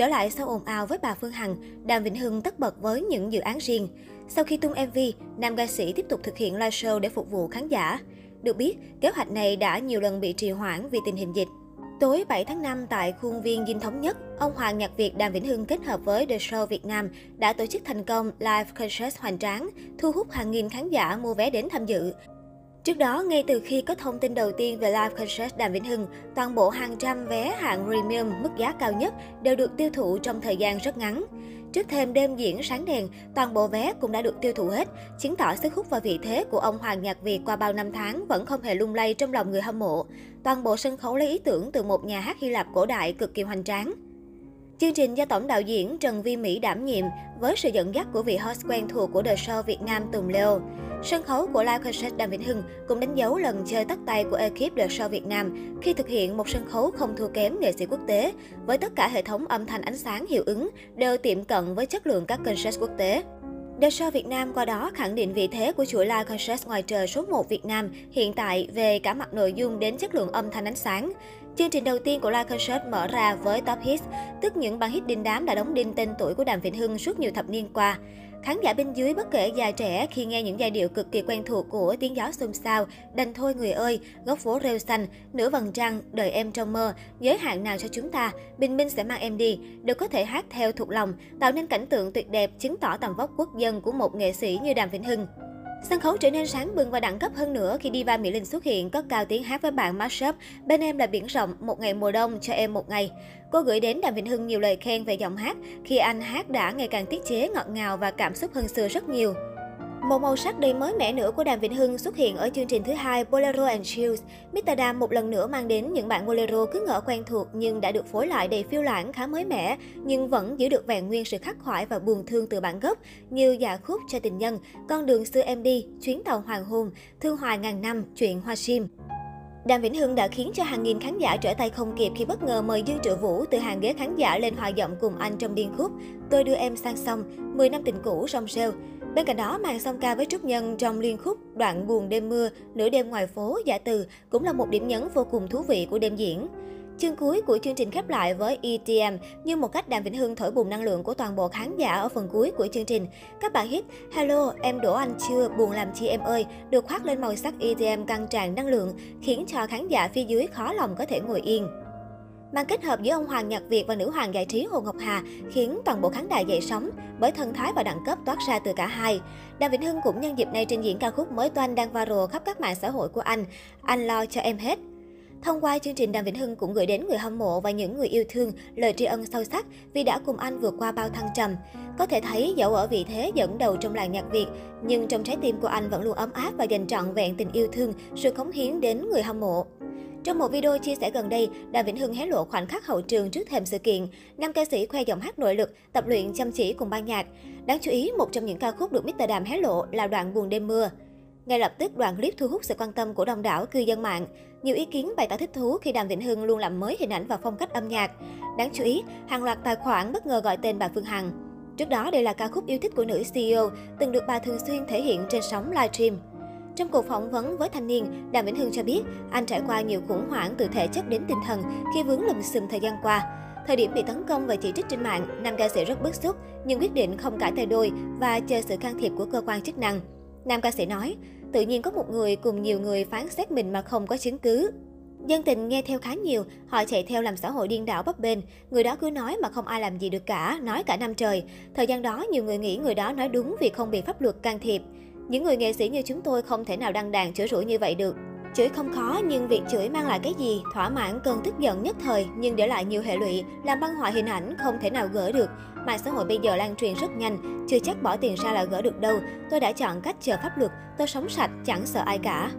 Trở lại sau ồn ào với bà Phương Hằng, Đàm Vĩnh Hưng tất bật với những dự án riêng. Sau khi tung MV, nam ca sĩ tiếp tục thực hiện live show để phục vụ khán giả. Được biết, kế hoạch này đã nhiều lần bị trì hoãn vì tình hình dịch. Tối 7 tháng 5 tại khuôn viên Dinh Thống Nhất, ông Hoàng Nhạc Việt Đàm Vĩnh Hưng kết hợp với The Show Việt Nam đã tổ chức thành công live concert hoành tráng, thu hút hàng nghìn khán giả mua vé đến tham dự. Trước đó, ngay từ khi có thông tin đầu tiên về live concert Đàm Vĩnh Hưng, toàn bộ hàng trăm vé hạng premium mức giá cao nhất đều được tiêu thụ trong thời gian rất ngắn. Trước thêm đêm diễn sáng đèn, toàn bộ vé cũng đã được tiêu thụ hết, chứng tỏ sức hút và vị thế của ông Hoàng Nhạc Việt qua bao năm tháng vẫn không hề lung lay trong lòng người hâm mộ. Toàn bộ sân khấu lấy ý tưởng từ một nhà hát Hy Lạp cổ đại cực kỳ hoành tráng. Chương trình do tổng đạo diễn Trần Vi Mỹ đảm nhiệm với sự dẫn dắt của vị host quen thuộc của The Show Việt Nam Tùng Leo. Sân khấu của live concert Đàm Vĩnh Hưng cũng đánh dấu lần chơi tắt tay của ekip The Show Việt Nam khi thực hiện một sân khấu không thua kém nghệ sĩ quốc tế, với tất cả hệ thống âm thanh ánh sáng hiệu ứng đều tiệm cận với chất lượng các concert quốc tế. The Show Việt Nam qua đó khẳng định vị thế của chuỗi live concert ngoài trời số 1 Việt Nam hiện tại về cả mặt nội dung đến chất lượng âm thanh ánh sáng. Chương trình đầu tiên của live concert mở ra với Top Hits, tức những bản hit đình đám đã đóng đinh tên tuổi của Đàm Vĩnh Hưng suốt nhiều thập niên qua. Khán giả bên dưới bất kể già trẻ khi nghe những giai điệu cực kỳ quen thuộc của tiếng gió xôn xao, đành thôi người ơi, góc phố rêu xanh, nửa vầng trăng, đời em trong mơ, giới hạn nào cho chúng ta, bình minh sẽ mang em đi, đều có thể hát theo thuộc lòng, tạo nên cảnh tượng tuyệt đẹp chứng tỏ tầm vóc quốc dân của một nghệ sĩ như Đàm Vĩnh Hưng. Sân khấu trở nên sáng bừng và đẳng cấp hơn nữa khi Diva Mỹ Linh xuất hiện cất cao tiếng hát với bạn mashup Bên em là biển rộng, một ngày mùa đông cho em một ngày. Cô gửi đến Đàm Vĩnh Hưng nhiều lời khen về giọng hát khi anh hát đã ngày càng tiết chế ngọt ngào và cảm xúc hơn xưa rất nhiều. Một màu sắc đầy mới mẻ nữa của Đàm Vĩnh Hưng xuất hiện ở chương trình thứ hai Bolero and Chills. Mr. Đàm một lần nữa mang đến những bản bolero cứ ngỡ quen thuộc nhưng đã được phối lại đầy phiêu lãng khá mới mẻ, nhưng vẫn giữ được vẹn nguyên sự khắc khoải và buồn thương từ bản gốc như Dạ khúc cho tình nhân, Con đường xưa em đi, Chuyến tàu hoàng hôn, Thương hoài ngàn năm, Chuyện hoa sim. Đàm Vĩnh Hưng đã khiến cho hàng nghìn khán giả trở tay không kịp khi bất ngờ mời Dương Triệu Vũ từ hàng ghế khán giả lên hòa giọng cùng anh trong điên khúc Tôi đưa em sang sông, 10 năm tình cũ rong rêu. Bên cạnh đó, màn song ca với Trúc Nhân trong liên khúc Đoạn buồn đêm mưa, Nửa đêm ngoài phố, Giả từ cũng là một điểm nhấn vô cùng thú vị của đêm diễn. Chương cuối của chương trình khép lại với EDM như một cách Đàm Vĩnh Hưng thổi bùng năng lượng của toàn bộ khán giả ở phần cuối của chương trình. Các bài hit Hello, em đổ anh chưa, buồn làm chi em ơi được khoác lên màu sắc EDM căng tràn năng lượng, khiến cho khán giả phía dưới khó lòng có thể ngồi yên. Màn kết hợp giữa ông Hoàng Nhạc Việt và nữ hoàng giải trí Hồ Ngọc Hà khiến toàn bộ khán đài dậy sóng bởi thân thái và đẳng cấp toát ra từ cả hai. Đàm Vĩnh Hưng cũng nhân dịp này trình diễn ca khúc mới toanh đang viral khắp các mạng xã hội của anh, Anh lo cho em hết. Thông qua chương trình, Đàm Vĩnh Hưng cũng gửi đến người hâm mộ và những người yêu thương lời tri ân sâu sắc vì đã cùng anh vượt qua bao thăng trầm. Có thể thấy dẫu ở vị thế dẫn đầu trong làng nhạc Việt, nhưng trong trái tim của anh vẫn luôn ấm áp và dành trọn vẹn tình yêu thương, sự cống hiến đến người hâm mộ. Trong một video chia sẻ gần đây, Đàm Vĩnh Hưng hé lộ khoảnh khắc hậu trường trước thềm sự kiện. Nam ca sĩ khoe giọng hát nội lực, tập luyện chăm chỉ cùng ban nhạc. Đáng chú ý, một trong những ca khúc được Mr. Đàm hé lộ là đoạn buồn đêm mưa. Ngay lập tức, đoạn clip thu hút sự quan tâm của đông đảo cư dân mạng. Nhiều ý kiến bày tỏ thích thú khi Đàm Vĩnh Hưng luôn làm mới hình ảnh và phong cách âm nhạc. Đáng chú ý, hàng loạt tài khoản bất ngờ gọi tên bà Phương Hằng. Trước đó, đây là ca khúc yêu thích của nữ CEO, từng được bà thường xuyên thể hiện trên sóng livestream. Trong cuộc phỏng vấn với thanh niên, Đàm Vĩnh Hưng cho biết anh trải qua nhiều khủng hoảng từ thể chất đến tinh thần khi vướng lùm xùm thời gian qua. Thời điểm bị tấn công và chỉ trích trên mạng, nam ca sĩ rất bức xúc nhưng quyết định không cãi tay đôi và chờ sự can thiệp của cơ quan chức năng. Nam ca sĩ nói, tự nhiên có một người cùng nhiều người phán xét mình mà không có chứng cứ. Dân tình nghe theo khá nhiều, họ chạy theo làm xã hội điên đảo bấp bênh. Người đó cứ nói mà không ai làm gì được cả, nói cả năm trời. Thời gian đó, nhiều người nghĩ người đó nói đúng vì không bị pháp luật can thiệp. Những người nghệ sĩ như chúng tôi không thể nào đăng đàn chửi rủi như vậy được. Chửi không khó nhưng việc chửi mang lại cái gì? Thỏa mãn cơn tức giận nhất thời nhưng để lại nhiều hệ lụy, làm băng hoại hình ảnh không thể nào gỡ được. Mạng xã hội bây giờ lan truyền rất nhanh, chưa chắc bỏ tiền ra là gỡ được đâu. Tôi đã chọn cách chờ pháp luật, tôi sống sạch, chẳng sợ ai cả.